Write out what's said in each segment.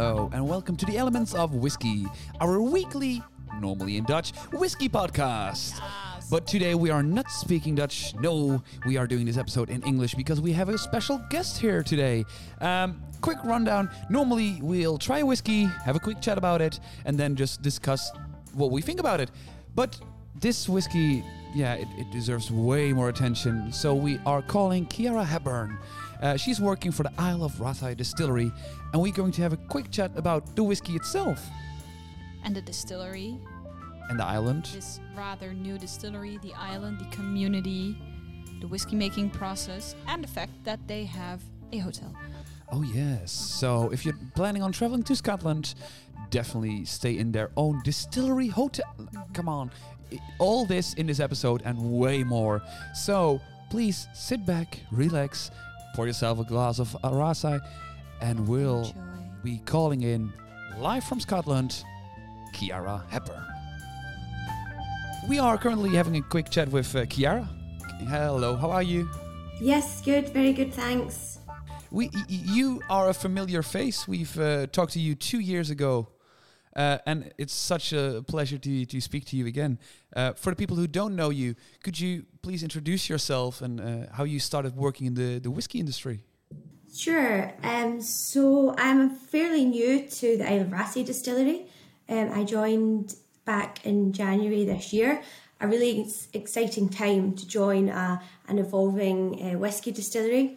Hello, and welcome to the Elements of Whiskey, our weekly, normally in Dutch, whiskey podcast. But today we are not speaking Dutch. No, we are doing this episode in English because we have a special guest here today. Um, quick rundown. Normally we'll try a whiskey, have a quick chat about it, and then just discuss what we think about it. But this whiskey, yeah, it, it deserves way more attention. So we are calling Ciara Hepburn. Uh, she's working for the Isle of Raasay Distillery, and we're going to have a quick chat about the whiskey itself and the distillery, and the island. this rather new distillery, the island, the community, the whiskey making process, and the fact that they have a hotel. Oh, yes. So if you're planning on traveling to Scotland, definitely stay in their own distillery hotel. Come on. All this in this episode and way more. So please sit back, relax, pour yourself a glass of Raasay, and we'll Enjoy. be calling in live from Scotland, Ciara Hepburn. We are currently having a quick chat with uh, Ciara. Hello, how are you? Yes, good, very good, thanks. We, y- you are a familiar face. We've uh, talked to you two years ago, uh, and it's such a pleasure to to speak to you again. Uh, for the people who don't know you, could you please introduce yourself and uh, how you started working in the, the whiskey industry? Sure. Um, so I'm fairly new to the Isle of Raasay distillery. Um, I joined back in January this year. A really exciting time to join a, an evolving uh, whiskey distillery.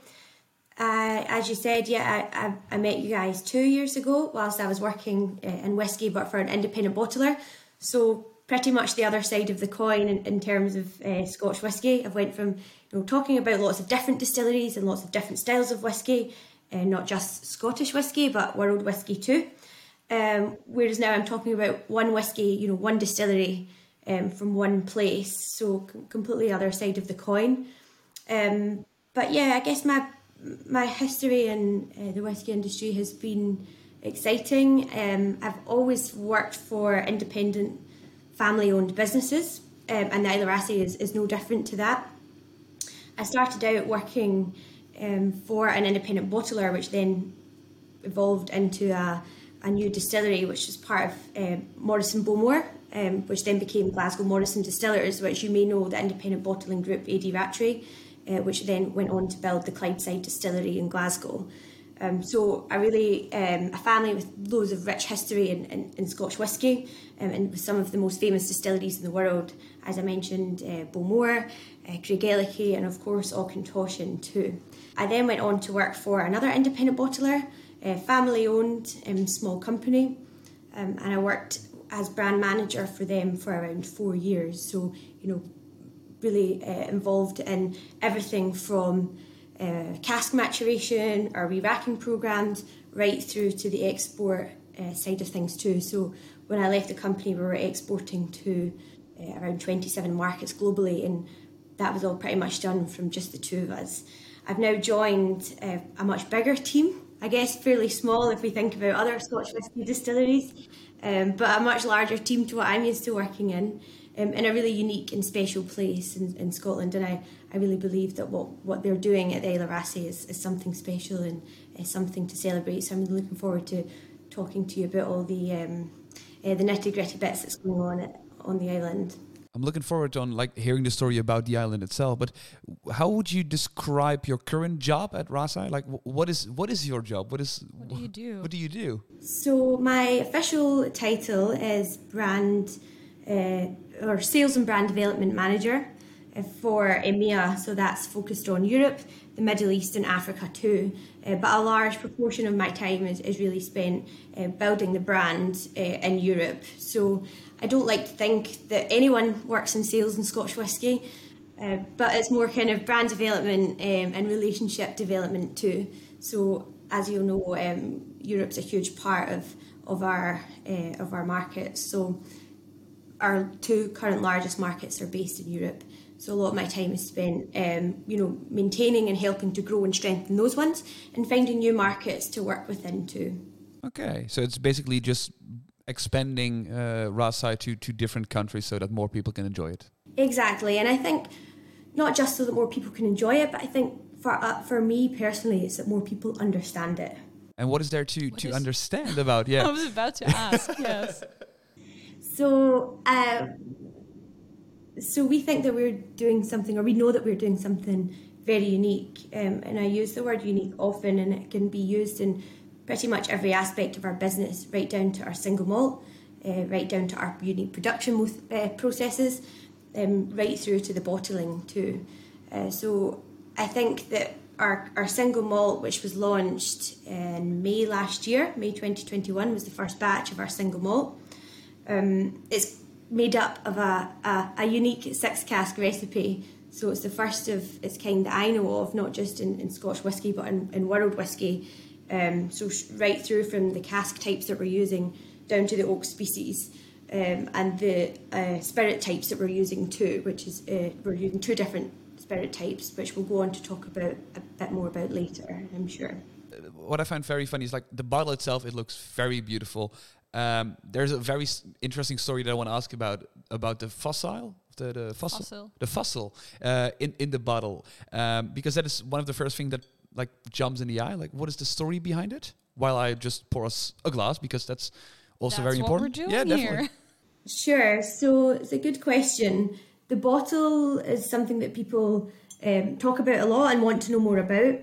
Uh, as you said, yeah, I, I, I met you guys two years ago whilst I was working uh, in whiskey, but for an independent bottler. So pretty much the other side of the coin in, in terms of uh, Scotch whiskey. I've went from you know talking about lots of different distilleries and lots of different styles of whiskey, uh, not just Scottish whiskey, but world whiskey too. Um, whereas now I'm talking about one whiskey, you know, one distillery um, from one place, so completely other side of the coin. Um, but yeah, I guess my my history in uh, the whiskey industry has been exciting. Um, I've always worked for independent, family-owned businesses, um, and the of is, is no different to that. I started out working um, for an independent bottler, which then evolved into a, a new distillery, which was part of um, Morrison Bowmore, um, which then became Glasgow Morrison Distillers, which you may know the independent bottling group AD Rattray, uh, which then went on to build the Clydeside Distillery in Glasgow. Um, so a really um, a family with loads of rich history in, in, in Scotch whisky um, and with some of the most famous distilleries in the world. As I mentioned, uh, Bowmore, uh, Craigellachie and of course Auchentoshan too. I then went on to work for another independent bottler, a family owned um, small company um, and I worked as brand manager for them for around four years. So, you know, really uh, involved in everything from uh, cask maturation or re-racking programs right through to the export uh, side of things too. So when I left the company, we were exporting to uh, around 27 markets globally, and that was all pretty much done from just the two of us. I've now joined uh, a much bigger team, I guess fairly small if we think about other Scotch whisky distilleries, um, but a much larger team to what I'm used to working in um, in a really unique and special place in, in Scotland. And I, I really believe that what, what they're doing at the Isle of Raasay is, is something special and is something to celebrate. So I'm really looking forward to talking to you about all the um, uh, the nitty gritty bits that's going on at, on the island. I'm looking forward to on like hearing the story about the island itself. But how would you describe your current job at Raasay? Like, wh- what is what is your job? What is What do you do? What do you do? So my official title is brand uh, or sales and brand development manager uh, for EMEA. So that's focused on Europe, the Middle East, and Africa too. Uh, but a large proportion of my time is, is really spent uh, building the brand uh, in Europe. So I don't like to think that anyone works in sales in Scotch whisky. Uh, but it's more kind of brand development um, and relationship development too. So as you'll know, um, Europe's a huge part of of our uh, of our market. So our two current largest markets are based in Europe. So a lot of my time is spent, um, you know, maintaining and helping to grow and strengthen those ones, and finding new markets to work within too. Okay, so it's basically just expanding uh, Raasay to to different countries so that more people can enjoy it. Exactly, and I think not just so that more people can enjoy it, but I think for uh, for me personally, it's that more people understand it. And what is there to, What to is- understand about? Yeah, I was about to ask. yes. So, uh, so we think that we're doing something, or we know that we're doing something very unique. Um, and I use the word unique often, and it can be used in pretty much every aspect of our business, right down to our single malt, uh, right down to our unique production uh, processes, um, right through to the bottling too. Uh, so I think that our, our single malt, which was launched in May last year, May 2021, was the first batch of our single malt. Um, it's made up of a, a, a unique six cask recipe. So it's the first of its kind that I know of, not just in, in Scotch whisky, but in, in world whisky. Um, so right through from the cask types that we're using down to the oak species um, and the uh, spirit types that we're using too, which is uh, we're using two different spirit types, which we'll go on to talk about a bit more about later, I'm sure. what I find very funny is like the bottle itself. It looks very beautiful. Um, there's a very s- interesting story that I want to ask about about the fossil, the, the fossil, Fossil. the fossil uh, in in the bottle, um, because that is one of the first things that like jumps in the eye. Like, what is the story behind it? While I just pour us a glass because that's also That's very what important. we're doing yeah, definitely. here. Sure. So it's a good question. The bottle is something that people um, talk about a lot and want to know more about.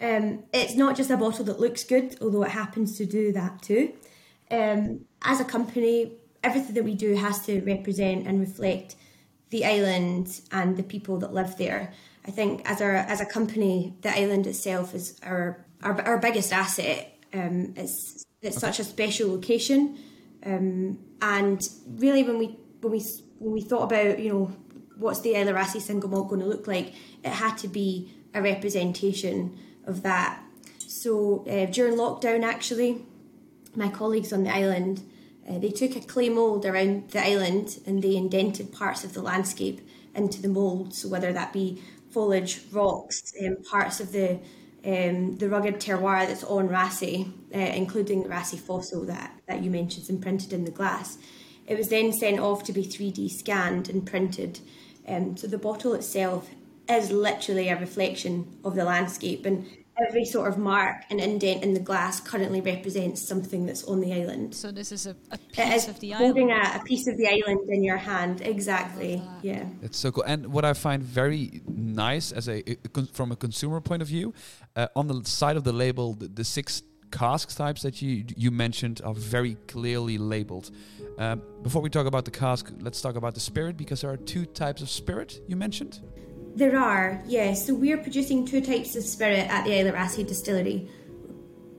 Um, it's not just a bottle that looks good, although it happens to do that too. Um, as a company, everything that we do has to represent and reflect the island and the people that live there. I think as our as a company, the island itself is our our, our biggest asset. Um, it's it's such a special location. Um, and really, when we when we when we thought about you know what's the Isla Raasay single malt going to look like, it had to be a representation of that. So uh, during lockdown, actually, my colleagues on the island uh, they took a clay mold around the island and they indented parts of the landscape into the mold. So whether that be foliage, rocks, um, parts of the um, the rugged terroir that's on Raasay, uh, including the Raasay fossil that, that you mentioned and printed in the glass. It was then sent off to be 3D scanned and printed. Um, so the bottle itself is literally a reflection of the landscape, and every sort of mark and indent in the glass currently represents something that's on the island. So this is a, a piece is of the holding island. a, a piece of the island in your hand. Exactly. Yeah. It's so cool. And what I find very nice as a, a from a consumer point of view, uh, on the side of the label, the, the six cask types that you you mentioned are very clearly labeled. Um, before we talk about the cask, let's talk about the spirit because there are two types of spirit you mentioned. There are, yes. So we're producing two types of spirit at the Isla Raasay distillery.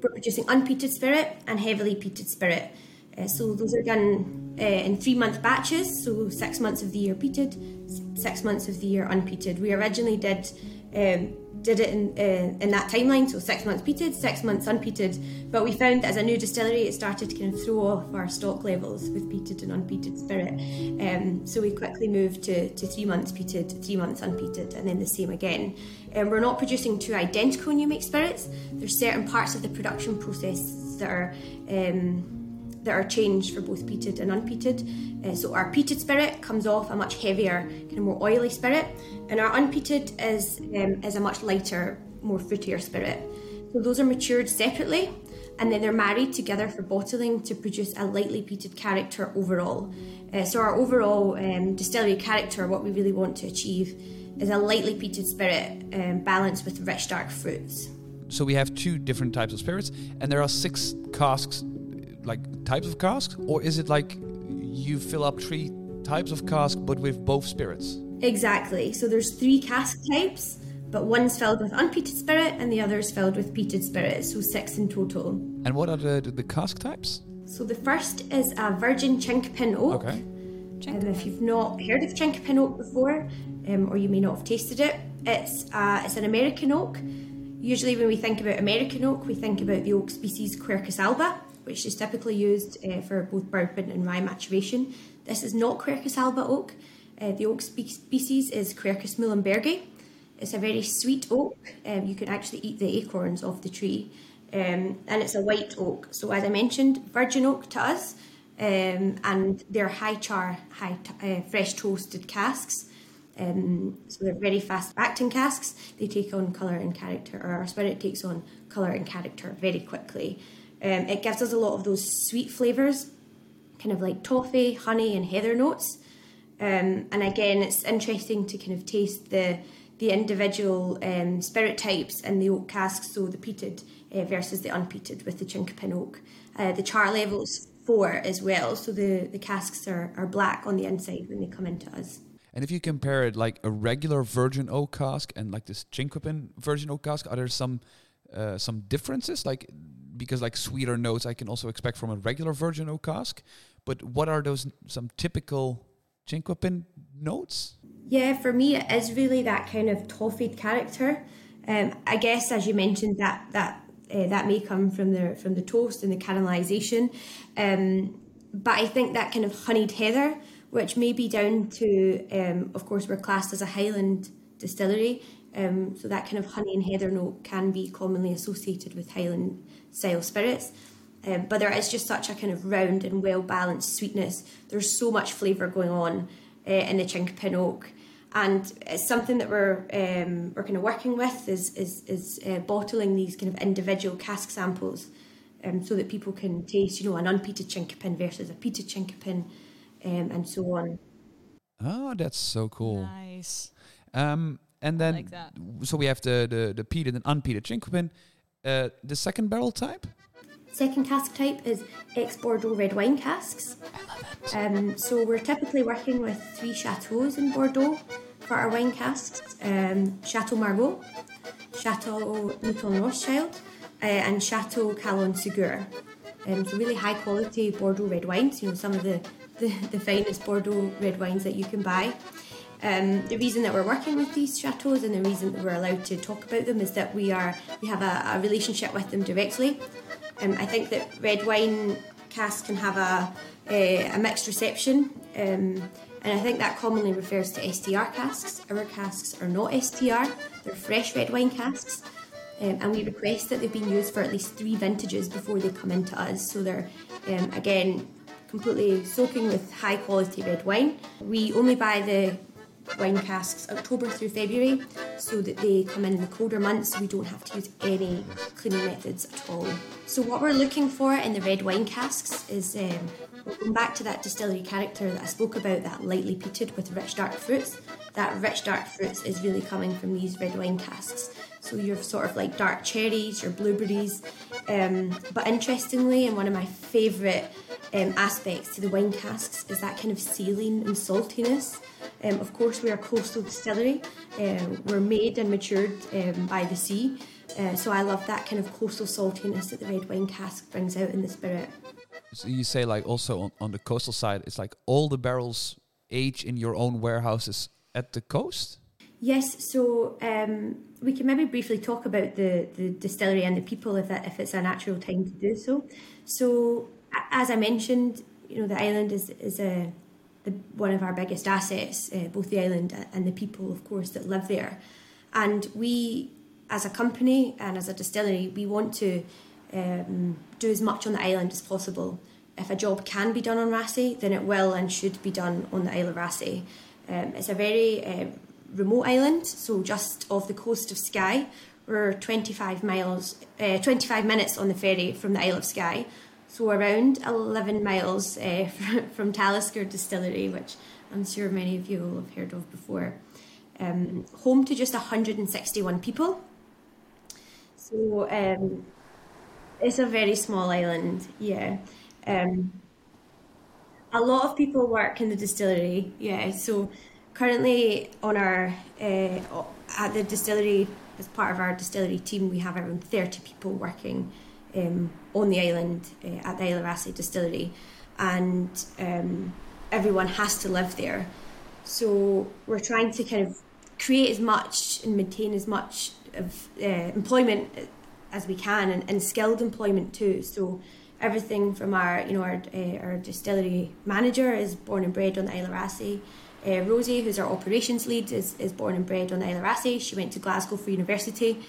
We're producing unpeated spirit and heavily peated spirit. Uh, so those are done uh, in three month batches, so six months of the year peated, six months of the year unpeated. We originally did um, did it in uh, in that timeline, so six months peated, six months unpeated. But we found that as a new distillery, it started to kind of throw off our stock levels with peated and unpeated spirit. Um, so we quickly moved to, to three months peated, three months unpeated, and then the same again. Um, we're not producing two identical new make spirits. There's certain parts of the production process that are um, that are changed for both peated and unpeated. Uh, so our peated spirit comes off a much heavier, kind of more oily spirit, and our unpeated is um, is a much lighter, more fruitier spirit. So those are matured separately, and then they're married together for bottling to produce a lightly peated character overall. Uh, so our overall um, distillery character, what we really want to achieve, is a lightly peated spirit um, balanced with rich dark fruits. So we have two different types of spirits, and there are six casks, like types of casks, or is it like you fill up three types of cask but with both spirits? Exactly. So there's three cask types, but one's filled with unpeated spirit and the other's filled with peated spirit, so six in total. And what are the the, cask types? So the first is a virgin chinkapin oak. Okay. And if you've not heard of chinkapin oak before, um, or you may not have tasted it, it's uh, it's an American oak. Usually, when we think about American oak, we think about the oak species Quercus alba, which is typically used uh, for both bourbon and rye maturation. This is not Quercus alba oak. Uh, the oak spe- species is Quercus muhlenbergi. It's a very sweet oak. Um, you can actually eat the acorns off the tree. Um, and it's a white oak. So, as I mentioned, virgin oak to us, um, and they're high char, high t- uh, fresh toasted casks. Um, so they're very fast acting casks. They take on colour and character, or our spirit takes on colour and character very quickly. Um, it gives us a lot of those sweet flavours, kind of like toffee, honey, and heather notes. Um, and again, it's interesting to kind of taste the the individual um, spirit types in the oak casks, so the peated uh, versus the unpeated with the chinkapin oak. Uh, the char levels four as well, so the, the casks are, are black on the inside when they come into us. And if you compare it like a regular virgin oak cask and like this chinkapin virgin oak cask, are there some uh, some differences? Like because like sweeter notes I can also expect from a regular virgin oak cask, but what are those some typical Chinquapin notes? Yeah, for me it is really that kind of toffee character. Um, I guess as you mentioned that that uh, that may come from the from the toast and the caramelization, um, but I think that kind of honeyed heather which may be down to, um, of course, we're classed as a Highland distillery, um, so that kind of honey and heather note can be commonly associated with Highland style spirits. Um, but there is just such a kind of round and well balanced sweetness. There's so much flavour going on uh, in the Chinkapin oak, and it's something that we're um, we're kind of working with is is, is uh, bottling these kind of individual cask samples, um, so that people can taste, you know, an unpeated Chinkapin versus a peated Chinkapin um, and so on. Oh, that's so cool. Nice. Um, and then, like so we have the the, the peated and unpeated Chinkapin. Uh, the second barrel type. Second cask type is ex Bordeaux red wine casks. Um, so we're typically working with three chateaus in Bordeaux for our wine casks: um, Chateau Margaux, Chateau Mouton Rothschild, uh, and Chateau Calon Segur. Um, so really high quality Bordeaux red wines. You know some of the the, the finest Bordeaux red wines that you can buy. Um, the reason that we're working with these chateaus and the reason that we're allowed to talk about them is that we are we have a, a relationship with them directly. Um, I think that red wine casks can have a, a, a mixed reception, um, and I think that commonly refers to STR casks. Our casks are not STR; they're fresh red wine casks, um, and we request that they've been used for at least three vintages before they come into us. So they're um, again completely soaking with high quality red wine. We only buy the wine casks October through February so that they come in in the colder months we don't have to use any cleaning methods at all. So what we're looking for in the red wine casks is um, going back to that distillery character that I spoke about, that lightly peated with rich dark fruits. That rich dark fruits is really coming from these red wine casks. So your sort of like dark cherries, your blueberries. Um, but interestingly, and one of my favourite um, aspects to the wine casks is that kind of saline and saltiness. Um, of course, we are a coastal distillery. Um, we're made and matured um, by the sea. Uh, so I love that kind of coastal saltiness that the red wine cask brings out in the spirit. So you say like also on, on the coastal side, it's like all the barrels age in your own warehouses at the coast. Yes, so um, we can maybe briefly talk about the, the distillery and the people if that if it's a natural time to do so. So as I mentioned, you know, the island is is a the, one of our biggest assets, uh, both the island and the people, of course, that live there. And we, as a company and as a distillery, we want to um, do as much on the island as possible. If a job can be done on Raasay, then it will and should be done on the Isle of Raasay. Um, it's a very uh, remote island, so just off the coast of Skye. We're 25 miles, uh, 25 minutes on the ferry from the Isle of Skye, so around 11 miles uh, from Talisker Distillery, which I'm sure many of you will have heard of before. Um, home to just 161 people. So um, it's a very small island, yeah. Um, a lot of people work in the distillery, yeah. So currently on our uh, at the distillery as part of our distillery team, we have around 30 people working um, on the island uh, at the Isle of distillery, and um, everyone has to live there. So we're trying to kind of create as much and maintain as much of uh, employment as we can, and, and, skilled employment too. So everything from our, you know, our, uh, our distillery manager is born and bred on the Isle of Uh, Rosie, who's our operations lead, is, is born and bred on the Isle of She went to Glasgow for university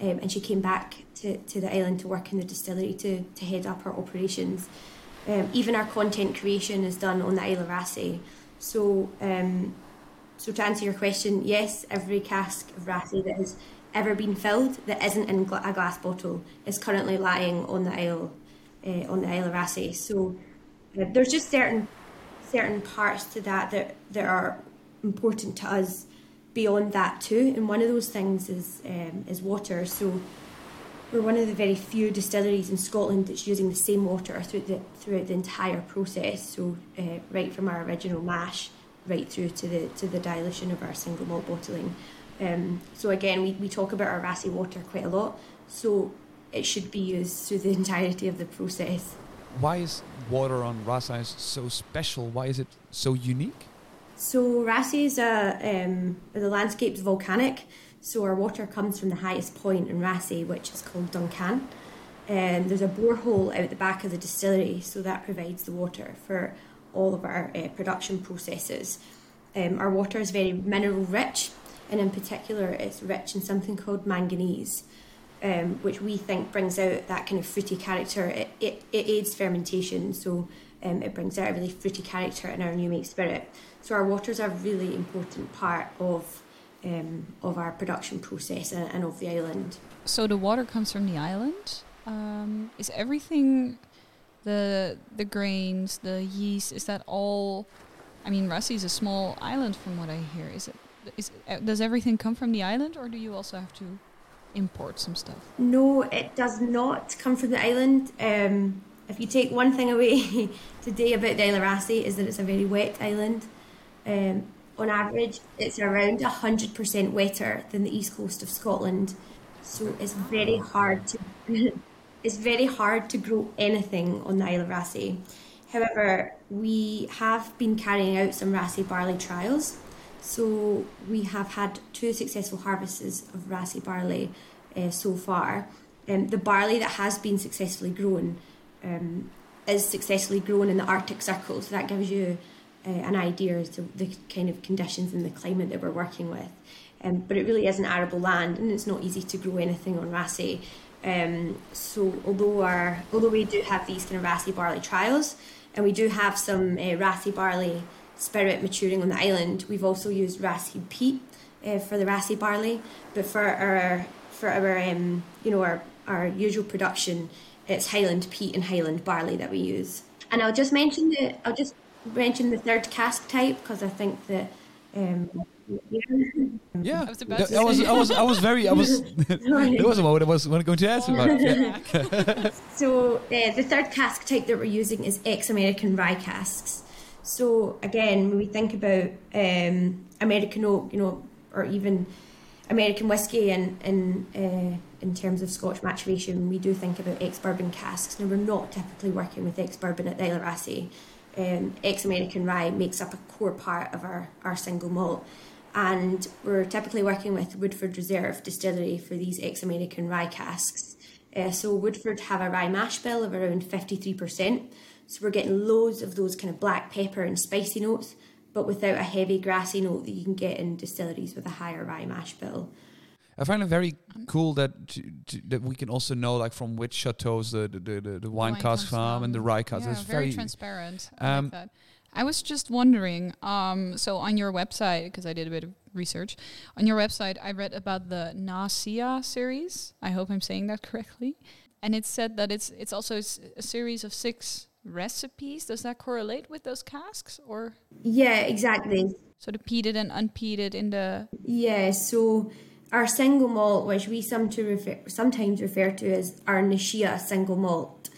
um, and she came back to, to the island to work in the distillery to, to head up her operations. Um, even our content creation is done on the Isle of Raasay. So, um, So to answer your question, yes, every cask of Raasay that has ever been filled that isn't in gla- a glass bottle is currently lying on the Isle uh, on the Isle of Raasay. So uh, there's just certain certain parts to that that that are important to us beyond that too. And one of those things is um, is water. So we're one of the very few distilleries in Scotland that's using the same water throughout the throughout the entire process. So uh, right from our original mash right through to the to the dilution of our single malt bottling. Um, so again, we, we talk about our Raasay water quite a lot. So it should be used through the entirety of the process. Why is water on Raasay so special? Why is it so unique? So Raasay is a um, the landscape's volcanic. So our water comes from the highest point in Raasay, which is called Dùn Caan. And there's a borehole out the back of the distillery, so that provides the water for all of our uh, production processes. Um, our water is very mineral rich, and in particular, it's rich in something called manganese, um, which we think brings out that kind of fruity character. It, it, it aids fermentation, so um, it brings out a really fruity character in our new make spirit. So our waters are a really important part of um, of our production process and, and, of the island. So the water comes from the island. Um, is everything the the grains, the yeast, is that all? I mean, Raasay is a small island, from what I hear. Is it? Is uh, does everything come from the island, or do you also have to import some stuff? No, it does not come from the island. Um, if you take one thing away today about the Isle of Raasay, is that it's a very wet island. Um, on average, it's around 100% wetter than the east coast of Scotland. So it's very hard to it's very hard to grow anything on the Isle of Raasay. However, we have been carrying out some Raasay barley trials. So we have had two successful harvests of Raasay barley uh, so far. Um, the barley that has been successfully grown um, is successfully grown in the Arctic Circle, so that gives you uh, an idea as to the kind of conditions and the climate that we're working with. Um, but it really is an arable land, and it's not easy to grow anything on Raasay. Um, so although our although we do have these kind of Raasay barley trials, and we do have some uh, Raasay barley spirit maturing on the island, we've also used Raasay peat uh, for the Raasay barley. But for our for our um, you know our our usual production, it's Highland peat and Highland barley that we use. And I'll just mention that I'll just mention the third cask type because I think that. Um, yeah, I was about to I was. I was, I was very, I was. there was a moment I was going to ask about. Yeah. So uh, the third cask type that we're using is ex-American rye casks. So again, when we think about um, American oak, you know, or even American whiskey, and in uh, in terms of Scotch maturation, we do think about ex-bourbon casks. Now we're not typically working with ex-bourbon at the Isle Raasay. Um, ex-American rye makes up a core part of our, our single malt and we're typically working with Woodford Reserve Distillery for these ex-American rye casks. Uh, so Woodford have a rye mash bill of around 53%. So we're getting loads of those kind of black pepper and spicy notes, but without a heavy grassy note that you can get in distilleries with a higher rye mash bill. I find it very cool that to, to, that we can also know like from which chateaus the the, the, the, the wine wine cask comes farm and the rye cask. Yeah, It's very, very, transparent. I um, like that. I was just wondering. Um, so on your website, because I did a bit of research on your website, I read about the Na Sia series. I hope I'm saying that correctly. And it said that it's it's also a series of six recipes. Does that correlate with those casks, or Yeah, exactly. so the peated and unpeated in the? Yeah, so our single malt, which we some to refer, sometimes refer to as our Na Sia single malt.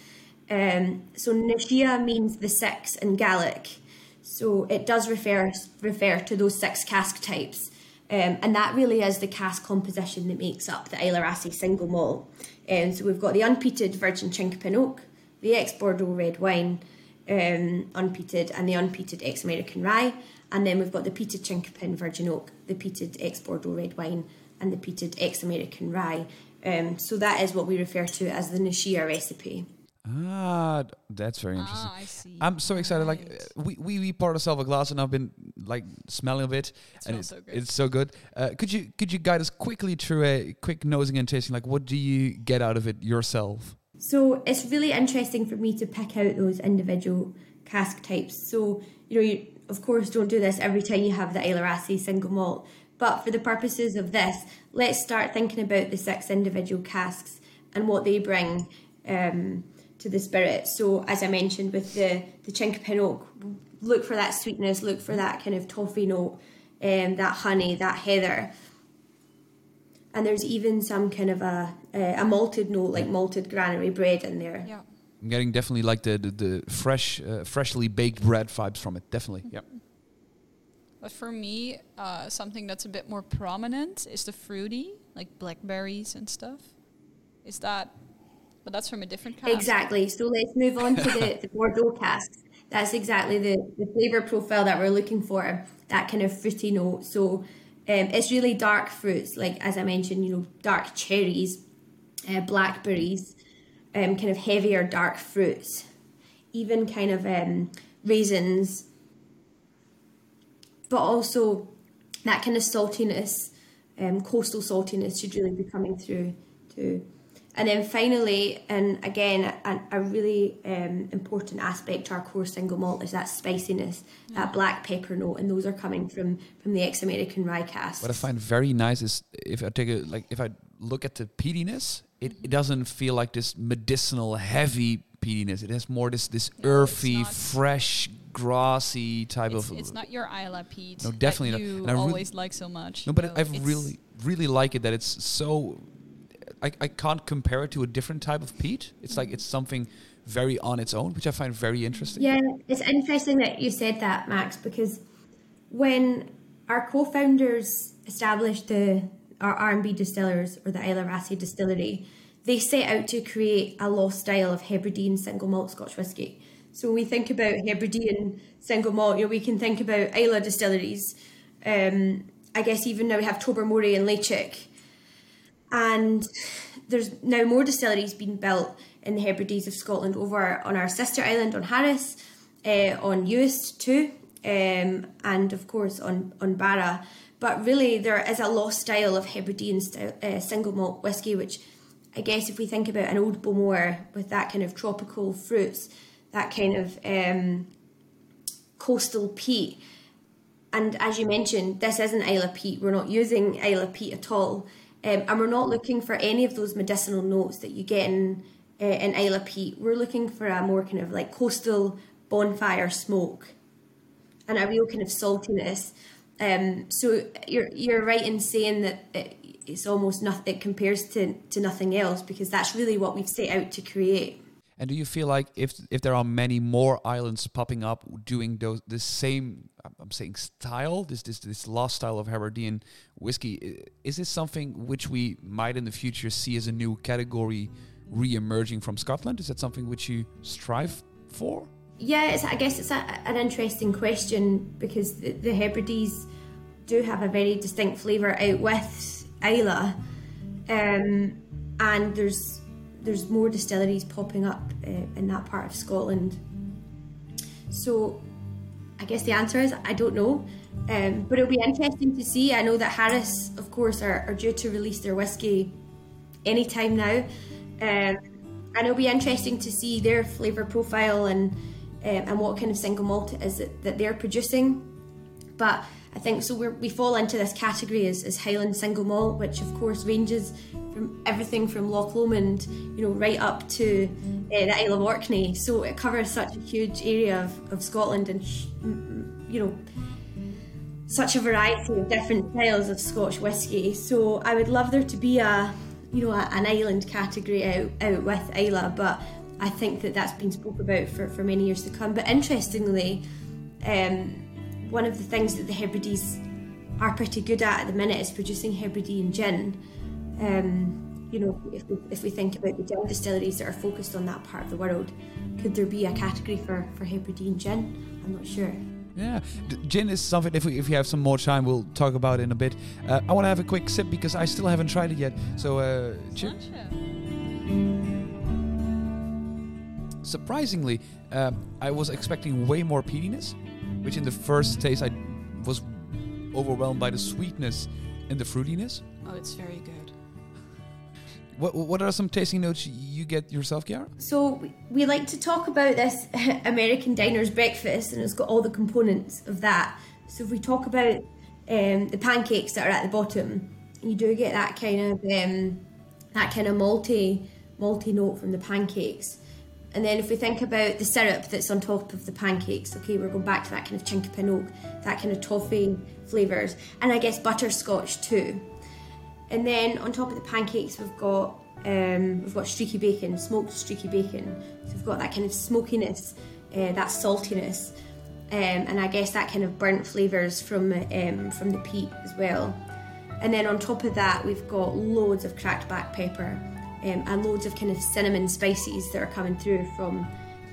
Um, so Na Sia means the six in Gaelic. So it does refer refer to those six cask types. Um, and that really is the cask composition that makes up the Isla Raasay single malt. Um, so we've got the unpeated virgin Chinkapin oak, the ex Bordeaux red wine, um, unpeated, and the unpeated ex American rye. And then we've got the peated Chinkapin virgin oak, the peated ex Bordeaux red wine, and the peated ex American rye. Um, so that is what we refer to as the Na Sia recipe. ah, that's very interesting. Ah, I see. I'm so excited. Like Right. uh, we, we we poured ourselves a glass, and I've been like smelling of it, It and it's so good. it's so good. Uh, could you could you guide us quickly through a quick nosing and tasting? Like, what do you get out of it yourself? So it's really interesting for me to pick out those individual cask types. So, you know, you of course don't do this every time you have the Islay Raasay single malt. But for the purposes of this, let's start thinking about the six individual casks and what they bring um, to the spirit. So, as I mentioned with the the Chinkapin oak, look for that sweetness, look for that kind of toffee note, um, that honey, that heather. And there's even some kind of a a malted note, like malted granary bread in there. Yeah. I'm getting definitely like the the, the fresh, uh, freshly baked bread vibes from it. Definitely, yeah. But for me, uh, something that's a bit more prominent is the fruity, like blackberries and stuff. Is that? But that's from a different cask. Exactly. So let's move on to the, the Bordeaux casks. That's exactly the, the flavour profile that we're looking for, that kind of fruity note. So um, it's really dark fruits, like as I mentioned, you know, dark cherries, uh, blackberries, um, kind of heavier dark fruits, even kind of um, raisins, but also that kind of saltiness, um, coastal saltiness should really be coming through too. And then finally, and again, a, a really um, important aspect to our core single malt is that spiciness, yeah. that black pepper note, and those are coming from from the ex-American rye cask. What I find very nice is if I take a like if I look at the peatiness, it, it doesn't feel like this medicinal heavy peatiness. It has more this this no, earthy, fresh, grassy type it's, of. It's not your Islay peat. No, definitely that not. You and I always like so much. No, but I really really like it that it's so I, I can't compare it to a different type of peat. It's like it's something very on its own, which I find very interesting. Yeah, it's interesting that you said that, Max, because when our co-founders established the our R&B distillers or the Islay Raasay distillery, they set out to create a lost style of Hebridean single malt Scotch whisky. So when we think about Hebridean single malt, you know, we can think about Islay distilleries. Um, I guess even now we have Tobermory and Ledaig and there's now more distilleries being built in the Hebrides of Scotland over on our sister island on Harris, uh, on Uist too, um, and of course on, on Barra. But really, there is a lost style of Hebridean style, uh, single malt whisky, which I guess if we think about an old Bowmore with that kind of tropical fruits, that kind of um, coastal peat. And as you mentioned, this isn't Islay peat. We're not using Islay peat at all. Um, and we're not looking for any of those medicinal notes that you get in uh, in Islay peat. We're looking for a more kind of like coastal bonfire smoke and a real kind of saltiness. Um, so you're you're right in saying that it, it's almost nothing. It compares to to nothing else because that's really what we've set out to create. And do you feel like if if there are many more islands popping up doing those the same I'm saying style this this this lost style of Hebridean whiskey is this something which we might in the future see as a new category re-emerging from Scotland? Is that something which you strive for? Yeah, I guess it's a, an interesting question because the, the Hebrides do have a very distinct flavour out with Islay, um, and there's there's more distilleries popping up uh, in that part of Scotland. So I guess the answer is I don't know. Um, but it'll be interesting to see. I know that Harris, of course, are, are due to release their whiskey anytime now. Um, and it'll be interesting to see their flavour profile and um, and what kind of single malt it is that, that they're producing. But I think so. we fall into this category as, as Highland single malt, which of course ranges from everything from Loch Lomond, you know, right up to uh, the Isle of Orkney. So it covers such a huge area of, of Scotland and, you know, such a variety of different styles of Scotch whisky. So I would love there to be a, you know, a, an island category out, out with Islay, but I think that that's been spoke about for, for many years to come. But interestingly, um, one of the things that the Hebrides are pretty good at at the minute is producing Hebridean gin. Um, you know, if we, if we think about the gin distilleries that are focused on that part of the world, could there be a category for, for Hebridean gin? I'm not sure. Yeah, gin is something. If we if we have some more time, we'll talk about in a bit. Uh, I want to have a quick sip because I still haven't tried it yet. So, uh, Surprisingly, uh, I was expecting way more peatiness which in the first taste I was overwhelmed by the sweetness and the fruitiness. Oh, it's very good. What what are some tasting notes you get yourself, Ciara? So we- we like to talk about this American diner's breakfast, and it's got all the components of that. So if we talk about um, the pancakes that are at the bottom, you do get that kind of um, that kind of malty malty note from the pancakes. And then if we think about the syrup that's on top of the pancakes, okay, we're going back to that kind of chinkapin oak, that kind of toffee flavours, and I guess butterscotch too. And then on top of the pancakes, we've got um, we've got streaky bacon, smoked streaky bacon. So we've got that kind of smokiness, uh, that saltiness, um, and I guess that kind of burnt flavours from um, from the peat as well. And then on top of that, we've got loads of cracked black pepper um, and loads of kind of cinnamon spices that are coming through from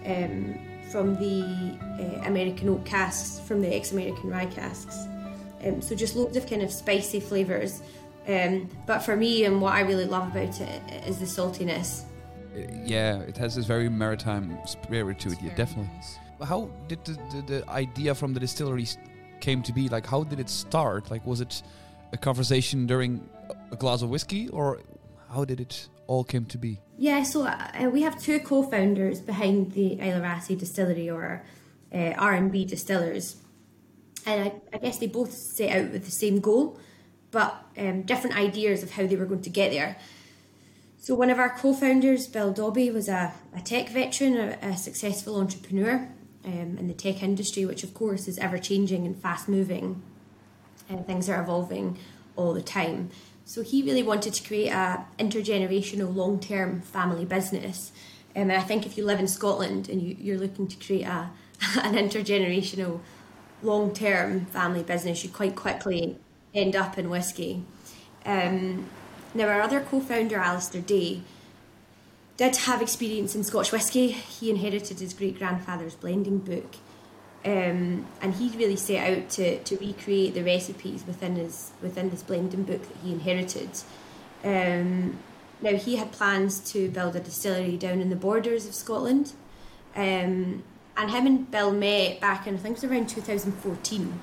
um, from the uh, American oak casks, from the ex-American rye casks. Um, so just loads of kind of spicy flavours. Um, but for me, and what I really love about it is the saltiness. Uh, Yeah, it has this very maritime spirit to it. Yeah, definitely. How did the, the, the idea from the distillery came to be? Like, how did it start? Like, was it a conversation during a glass of whiskey, or how did it all came to be? Yeah, so uh, we have two co-founders behind the Isla distillery, or uh, R&B distillers, and I, I guess they both set out with the same goal, but um, different ideas of how they were going to get there. So one of our co-founders, Bill Dobbie, was a, a tech veteran, a, a successful entrepreneur um, in the tech industry, which of course is ever changing and fast moving. And things are evolving all the time. So he really wanted to create a intergenerational, long-term family business. Um, and I think if you live in Scotland and you, you're looking to create a an intergenerational, long-term family business, you quite quickly end up in whiskey. Um, now, our other co-founder, Alistair Day, did have experience in Scotch whisky. He inherited his great grandfather's blending book, um, and he really set out to, to recreate the recipes within his within this blending book that he inherited. Um, now he had plans to build a distillery down in the borders of Scotland, um, and him and Bill met back in I think it was around 2014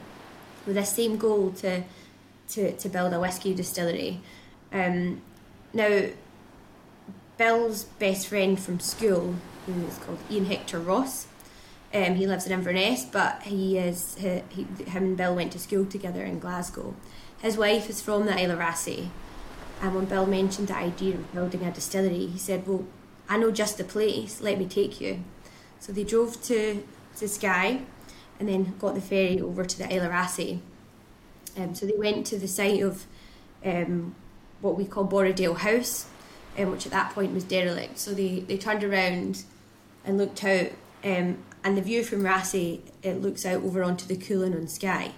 with the same goal to to, to build a whisky distillery. Um, now Bill's best friend from school, who is called Ian Hector Ross. Um, he lives in Inverness, but he is he, he, him and Bill went to school together in Glasgow. His wife is from the Isle of Raasay, and when Bill mentioned the idea of building a distillery, he said, "Well, I know just the place. Let me take you." So they drove to to Skye, and then got the ferry over to the Isle of Raasay. Um, so they went to the site of um, what we call Borodale House, um, which at that point was derelict. So they, they turned around and looked out, um, and the view from Raasay it looks out over onto the Cuillin on Skye.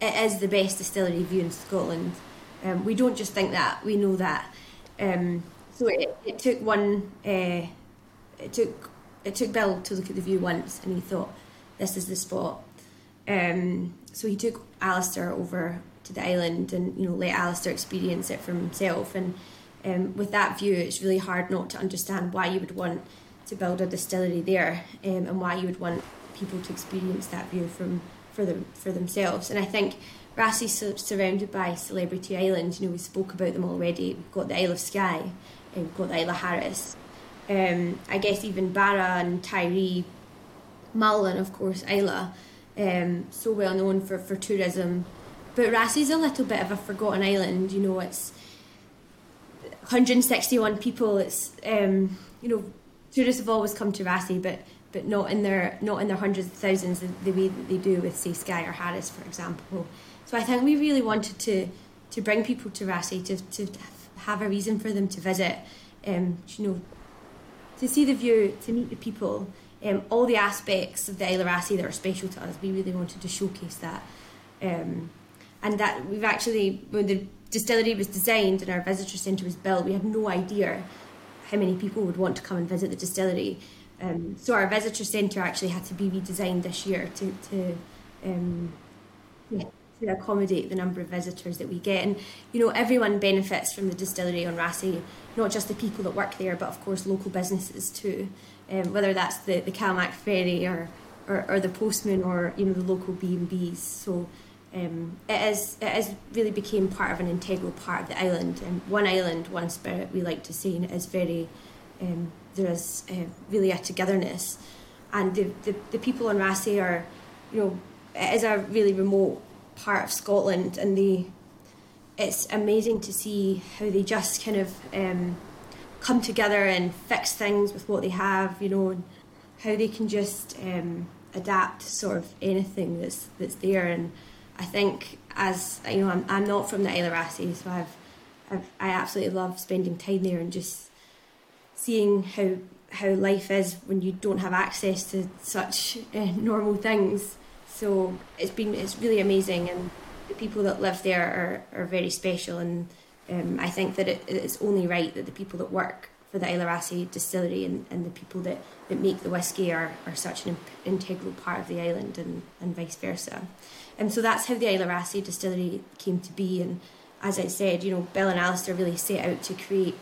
It is the best distillery view in Scotland. Um, we don't just think that; we know that. Um, so it, it took one. Uh, it took it took Bill to look at the view once, and he thought, "This is the spot." Um, so he took Alistair over to the island, and you know let Alistair experience it for himself. And um, with that view, it's really hard not to understand why you would want to build a distillery there, um, and why you would want people to experience that view from for them for themselves. And I think Raasay's sur- surrounded by celebrity islands. You know, we spoke about them already. We've got the Isle of Skye, and we've got the Isle of Harris. Um, I guess even Barra and Tiree, Mull, of course Islay, um, so well known for, for tourism. But Raasay's a little bit of a forgotten island. You know, it's 161 people. It's um, you know, tourists have always come to Raasay, but but not in their not in their hundreds of thousands the, way that they do with say Skye or Harris, for example. So I think we really wanted to to bring people to Raasay to to have a reason for them to visit. Um, you know, to see the view, to meet the people, um, all the aspects of the Isle of that are special to us. We really wanted to showcase that. Um, and that we've actually, when the distillery was designed and our visitor centre was built, we had no idea how many people would want to come and visit the distillery. Um, so our visitor centre actually had to be redesigned this year to, to, um, yeah, to accommodate the number of visitors that we get. And, you know, everyone benefits from the distillery on Raasay, not just the people that work there, but of course local businesses too. Um, whether that's the, the Calmac Ferry or, or, or the postman or, you know, the local B&Bs. So um, it is it is really became part of an integral part of the island. And one island, one spirit. We like to say, and it is very um, there is uh, really a togetherness, and the, the the people on Raasay are, you know, it is a really remote part of Scotland, and they it's amazing to see how they just kind of um, come together and fix things with what they have, you know, and how they can just um, adapt sort of anything that's that's there and I think as you know, I'm, I'm not from the Isle of Raasay, so I've, I've I absolutely love spending time there and just seeing how how life is when you don't have access to such uh, normal things. So it's been it's really amazing, and the people that live there are, are very special, and um, I think that it, it's only right that the people that work for the Raasay distillery and, and the people that, that make the whisky are, are such an integral part of the island and, and vice versa. And so that's how the Isle of Raasay distillery came to be. And as I said, you know, Bill and Alistair really set out to create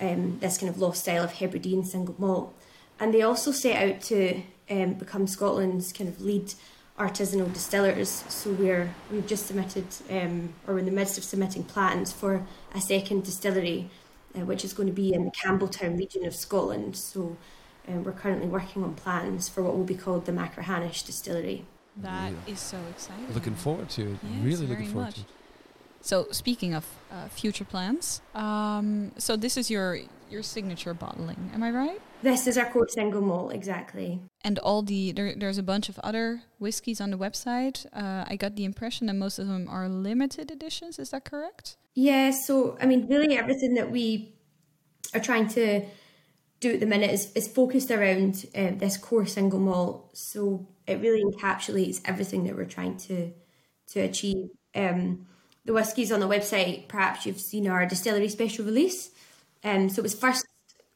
um, this kind of lost style of Hebridean single malt. And they also set out to um, become Scotland's kind of lead artisanal distillers. So we're we've just submitted, um, or we're in the midst of submitting plans for a second distillery, uh, which is going to be in the Campbeltown region of Scotland. So um, we're currently working on plans for what will be called the Machrihanish distillery. That yeah. is so exciting. Looking forward to it. Yes, really looking forward much. to it. So speaking of uh, future plans, um, so this is your your signature bottling, am I right? This is our core single malt, exactly. And all the there, there's a bunch of other whiskies on the website. Uh, I got the impression that most of them are limited editions. Is that correct? Yeah. So I mean, really, everything that we are trying to do at the minute is, is focused around uh, this core single malt. So it really encapsulates everything that we're trying to to achieve. Um, the whiskies on the website, perhaps you've seen our distillery special release. Um, so it was firstly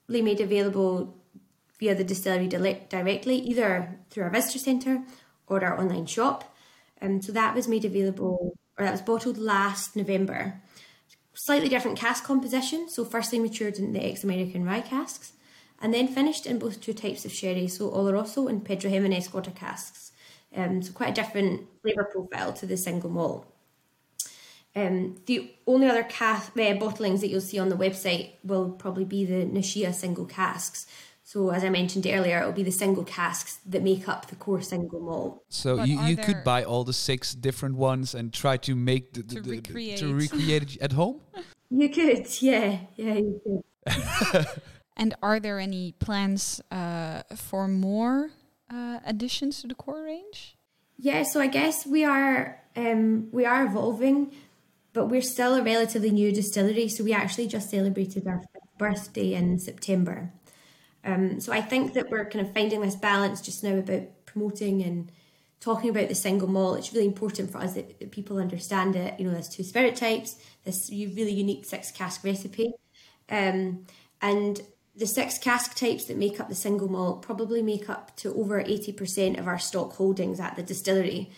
made available via the distillery directly, either through our visitor centre or our online shop. Um, so that was made available, or that was bottled last November. Slightly different cask composition. So firstly matured in the ex-American rye casks, and then finished in both two types of sherry, so Oloroso and Pedro Ximénez quarter casks. Um, so quite a different flavour profile to the single malt. Um, the only other cast, uh, bottlings that you'll see on the website will probably be the Na Sia single casks. So as I mentioned earlier, it'll be the single casks that make up the core single malt. So but you, you could buy all the six different ones and try to make the, the, to, the, recreate. to recreate it at home? You could, yeah, yeah, you could. And are there any plans uh, for more uh, additions to the core range? Yeah, so I guess we are um, we are evolving, but we're still a relatively new distillery. So we actually just celebrated our birthday in September. Um, so I think that we're kind of finding this balance just now about promoting and talking about the single malt. It's really important for us that, that people understand it. You know, there's two spirit types, this really unique six cask recipe, um, and the six cask types that make up the single malt probably make up to over 80% of our stock holdings at the distillery.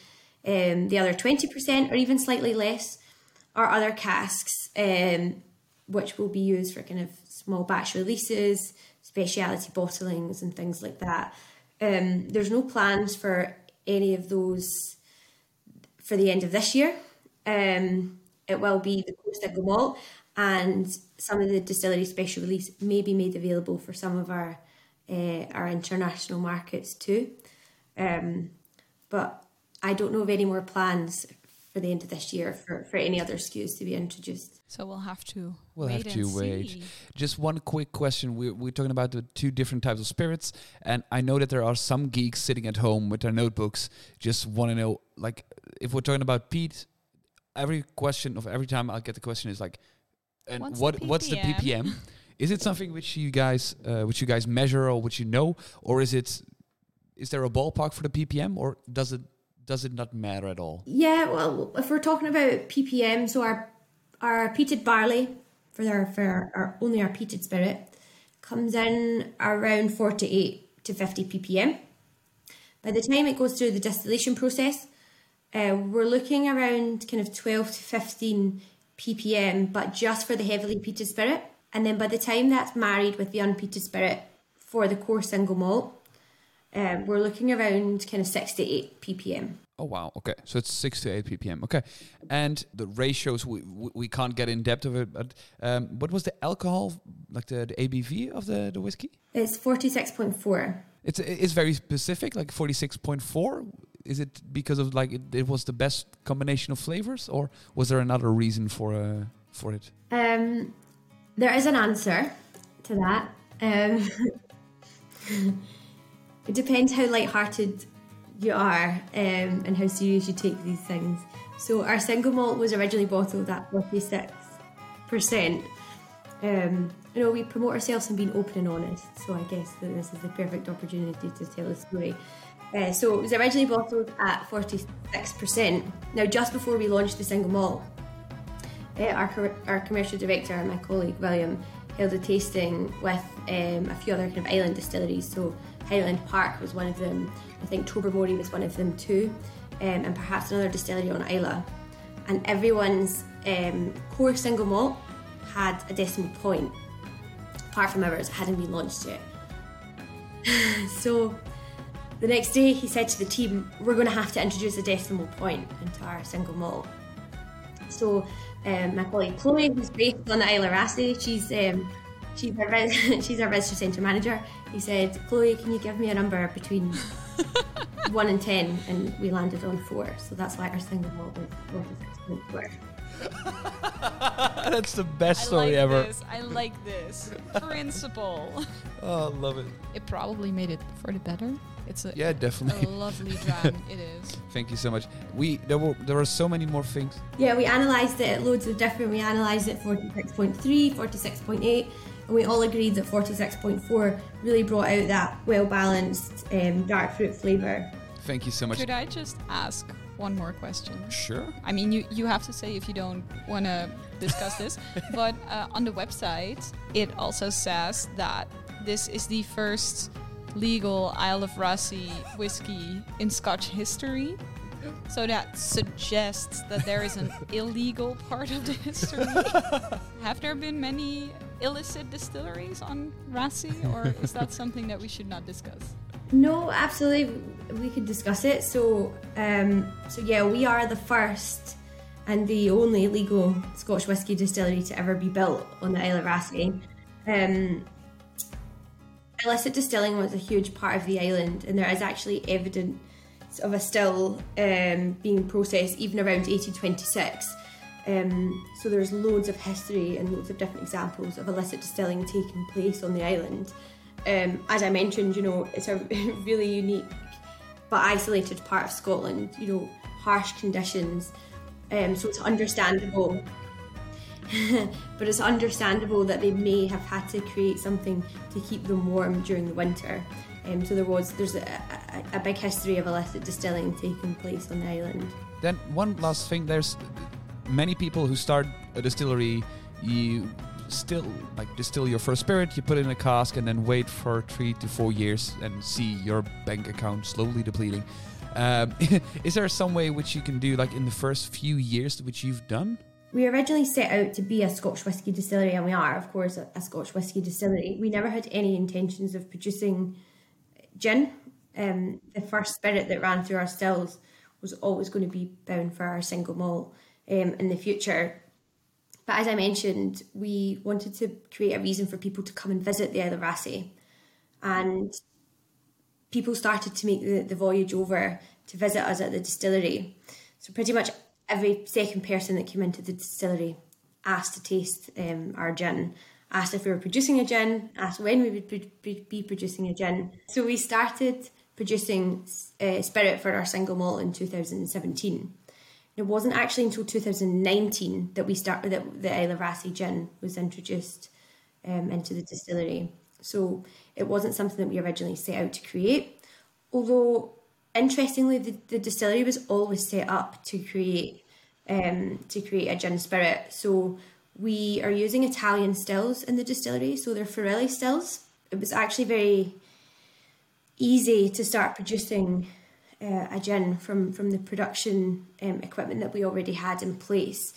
Um, the other 20%, or even slightly less, are other casks, um, which will be used for kind of small batch releases, speciality bottlings, and things like that. Um, there's no plans for any of those for the end of this year. Um, it will be the core single malt, and some of the distillery special release may be made available for some of our uh, our international markets too. Um, but I don't know of any more plans for the end of this year for, for any other SKUs to be introduced. So we'll have to we'll wait have to wait. See. Just one quick question: we're, we're talking about the two different types of spirits, and I know that there are some geeks sitting at home with their notebooks, just want to know, like, if we're talking about peat. Every question of every time I get the question is like, and what's what the what's the ppm? is it something which you guys uh, which you guys measure or which you know, or is it is there a ballpark for the ppm, or does it does it not matter at all? Yeah, well, if we're talking about ppm, so our our peated barley for our for our, our only our peated spirit comes in around forty eight to fifty ppm. By the time it goes through the distillation process, uh, we're looking around kind of 12 to 15 ppm, but just for the heavily peated spirit. And then by the time that's married with the unpeated spirit for the core single malt, Um, we're looking around kind of six to eight ppm. Oh wow. Okay, so it's six to eight ppm. Okay, and the ratios we we, we can't get in depth of it. But um, what was the alcohol, like the, the ABV of the the whiskey? It's forty six point four. It's it's very specific, like forty six point four. Is it because of like it, it, was the best combination of flavors, or was there another reason for uh, for it? Um, there is an answer to that. Um, it depends how light-hearted you are um, and how serious you take these things. So our single malt was originally bottled at 46%. Um, you know, we promote ourselves and being open and honest, so I guess that this is the perfect opportunity to tell a story. Uh, so it was originally bottled at 46%. Now, just before we launched the single malt, uh, our, our commercial director, my colleague William, held a tasting with um, a few other kind of island distilleries. So Highland Park was one of them. I think Tobermory was one of them too, um, and perhaps another distillery on Islay. And everyone's um, core single malt had a decimal point, apart from ours, it hadn't been launched yet. so the next day, he said to the team, "We're going to have to introduce a decimal point into our single malt." So um, my colleague Chloe, who's based on the Isle of Raasay, she's um, she's our res- she's our visitor centre manager. He said, "Chloe, can you give me a number between one and ten?" And we landed on four. So that's why our single malt was forty six point four. That's the best I story like ever. This. I like this principle. Oh, I love it. It probably made it for the better. It's a, Yeah, a definitely. lovely dram. it is. Thank you so much. We there were there were so many more things. Yeah, we analysed it loads of different. We analysed it 46.3, 46.8, and we all agreed that 46.4 really brought out that well balanced um, dark fruit flavour. Thank you so much. Could I just ask one more question? Sure. I mean, you, you have to say if you don't want to discuss this, but uh, on the website, it also says that this is the first legal Isle of Raasay whiskey in Scotch history. So that suggests that there is an illegal part of the history. Have there been many illicit distilleries on Raasay, or is that something that we should not discuss? No, absolutely, we could discuss it. So, um, so yeah, we are the first and the only legal Scotch whisky distillery to ever be built on the Isle of Raasay. Um, illicit distilling was a huge part of the island, and there is actually evidence of a still um, being processed even around 1826. Um, so there's loads of history and loads of different examples of illicit distilling taking place on the island. Um, as I mentioned, you know, it's a really unique but isolated part of Scotland. You know, harsh conditions. Um, so it's understandable but it's understandable that they may have had to create something to keep them warm during the winter. Um, so there was there's a, a, a big history of illicit distilling taking place on the island. Then one last thing. There's many people who start a distillery. You still like distill your first spirit. You put it in a cask and then wait for three to four years and see your bank account slowly depleting. Um, is there some way which you can do like in the first few years which you've done? We originally set out to be a Scotch whisky distillery, and we are, of course, a, a Scotch whisky distillery. We never had any intentions of producing gin. Um, the first spirit that ran through our stills was always going to be bound for our single malt um, in the future. But as I mentioned, we wanted to create a reason for people to come and visit the Isle of Raasay. And people started to make the, the voyage over to visit us at the distillery. So pretty much every second person that came into the distillery asked to taste um, our gin, asked if we were producing a gin, asked when we would be, producing a gin. So we started producing uh, spirit for our single malt in 2017. It wasn't actually until 2019 that we started that the Isle of Raasay gin was introduced um, into the distillery. So it wasn't something that we originally set out to create. Although interestingly, the, the distillery was always set up to create um, to create a gin spirit. So we are using Italian stills in the distillery, so they're Frilli stills. It was actually very easy to start producing uh, a gin from from the production um, equipment that we already had in place.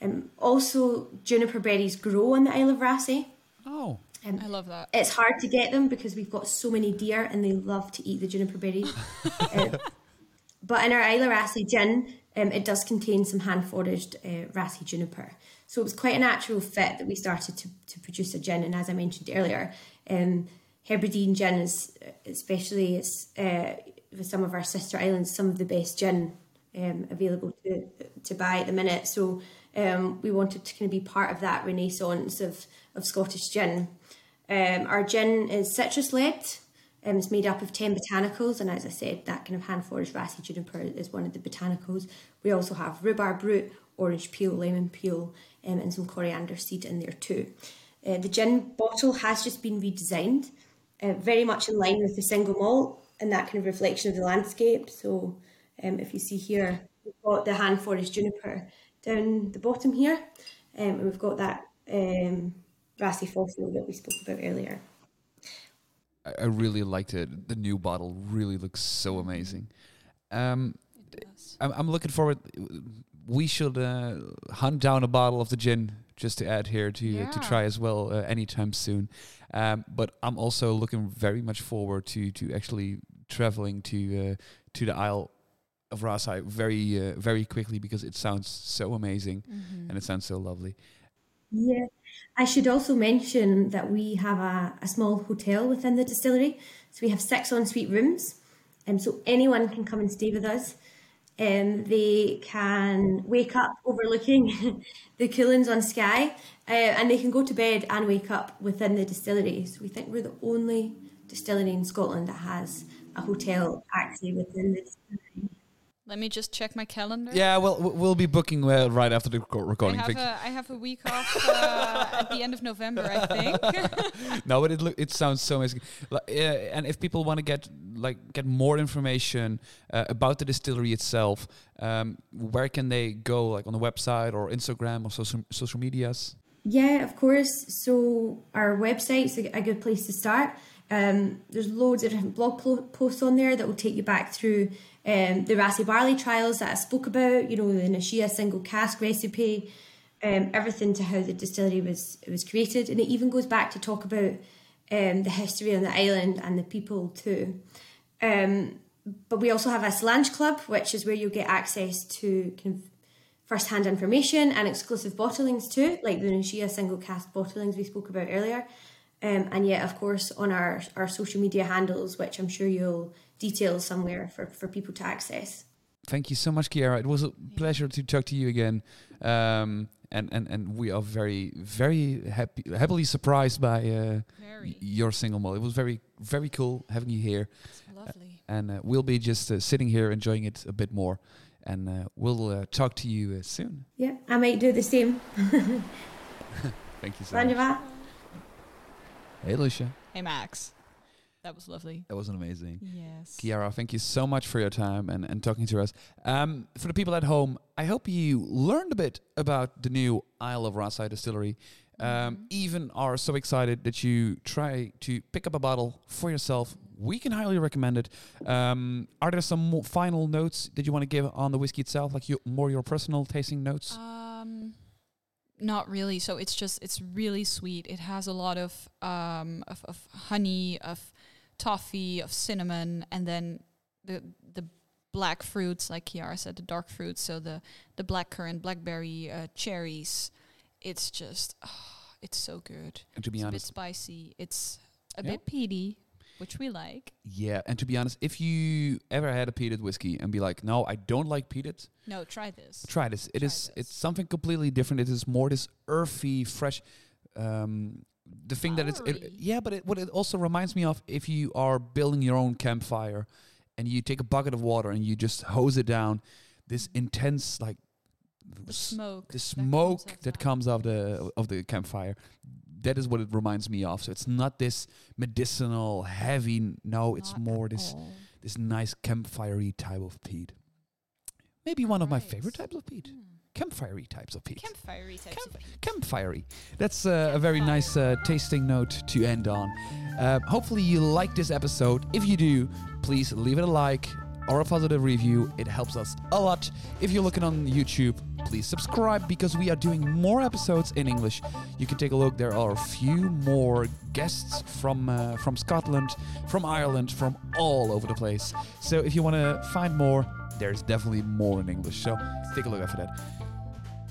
Um, also, juniper berries grow on the Isle of Raasay, Oh, Um, I love that. it's hard to get them because we've got so many deer and they love to eat the juniper berries. Uh, but in our Isle of Raasay gin, um, it does contain some hand foraged uh, Raasay juniper. So it was quite a natural fit that we started to, to produce a gin. And as I mentioned earlier, um, Hebridean gin is, especially it's, uh, with some of our sister islands, some of the best gin um, available to, to buy at the minute. So um, we wanted to kind of be part of that renaissance of, of Scottish gin. Um, our gin is citrus led. Um, it's made up of 10 botanicals, and as I said, that kind of hand foraged Raasay juniper is one of the botanicals. We also have rhubarb root, orange peel, lemon peel, um, and some coriander seed in there too. Uh, the gin bottle has just been redesigned, uh, very much in line with the single malt and that kind of reflection of the landscape. So, um, if you see here, we've got the hand foraged juniper down the bottom here, um, and we've got that um, Raasay fossil that we spoke about earlier. I, I really liked it. The new bottle really looks so amazing. Um, It does. I'm, I'm looking forward. We should uh, hunt down a bottle of the gin just to add here to uh, to try as well uh, anytime soon. Um, but I'm also looking very much forward to to actually traveling to uh, to the Isle of Raasay very uh, very quickly because it sounds so amazing Mhm. and it sounds so lovely. Yeah, I should also mention that we have a, a small hotel within the distillery. So we have six ensuite rooms, and so anyone can come and stay with us. Um, they can wake up overlooking the Cuillins on Skye, uh, and they can go to bed and wake up within the distillery. So we think we're the only distillery in Scotland that has a hotel actually within the distillery. Let me just check my calendar. Yeah, well, w- we'll be booking uh, right after the reco- I have, a, I have a week off uh, at the end of November, I think. no, but it loo- it sounds so amazing. Like, uh, and if people want to get like get more information uh, about the distillery itself, um, where can they go? Like on the website or Instagram or social social medias? Yeah, of course. So our website's a, a good place to start. Um, there's loads of different blog po- posts on there that will take you back through um, the Raasay barley trials that I spoke about. You know, the Na Sia single cask recipe, um, everything to how the distillery was was created, and it even goes back to talk about um, the history on the island and the people too. Um, but we also have a Solange Club, which is where you'll get access to kind of first-hand information and exclusive bottlings too, like the Na Sia single cask bottlings we spoke about earlier. Um, and yet, of course, on our, our social media handles, which I'm sure you'll detail somewhere for, for people to access. Thank you so much, Ciara. It was a pleasure to talk to you again. Um, and, and, and we are very, very happy, happily surprised by uh, your single malt. It was very, very cool having you here. It's lovely. And uh, we'll be just uh, sitting here enjoying it a bit more. And uh, we'll uh, talk to you uh, soon. Yeah, I might do the same. Thank you so much. Ranjava. Hey, Lucia. Hey, Max. That was lovely. That was amazing. Yes. Ciara, thank you so much for your time and, and talking to us. Um, for the people at home, I hope you learned a bit about the new Isle of Raasay distillery. Um, Mhm. Even are so excited that you try to pick up a bottle for yourself. We can highly recommend it. Um, are there some more final notes that you want to give on the whiskey itself, like you, more your personal tasting notes? Um, not really. So it's just it's really sweet. It has a lot of um of, of honey, of toffee, of cinnamon, and then the the black fruits, like Ciara said, the dark fruits. So the the black currant, blackberry, uh, cherries. It's just oh, it's so good. and to be it's a bit spicy. It's a Yeah. bit peaty, which we like. yeah. And to be honest, if you ever had a peated whiskey and be like, no, I don't like peated, No, try this. try this. It Try is this. it's something completely different. It is more this earthy, fresh. Um, the thing that it's it, yeah, but it, what it also reminds me of if you are building your own campfire, and you take a bucket of water and you just hose it down, this intense like The smoke. the that comes smoke that comes out of the of the campfire. That is what it reminds me of. So it's not this medicinal, heavy. No, it's Not more this all. this nice campfirey type of peat. Maybe one of my favorite types of peat. Mm. Campfirey types of peat. Campfirey types Camp- of peat. Campfirey. That's uh, a very nice uh, tasting note to end on. Uh, hopefully you like this episode. If you do, please leave it a like, or a positive review. It helps us a lot. If you're looking on YouTube, please subscribe because we are doing more episodes in English. You can take a look. There are a few more guests from uh, from Scotland, from Ireland, from all over the place. So if you want to find more, there's definitely more in English. So take a look after that.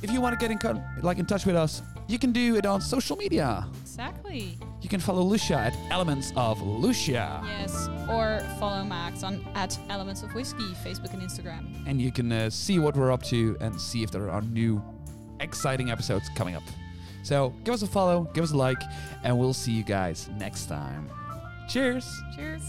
If you want to get in con- like in touch with us, you can do it on social media. Exactly. You can follow Lucia at Elements of Lucia. Yes. Or follow Max on at Elements of Whiskey, Facebook and Instagram. and you can uh, see what we're up to and see if there are new exciting episodes coming up. So give us a follow, give us a like, and we'll see you guys next time. Cheers! Cheers.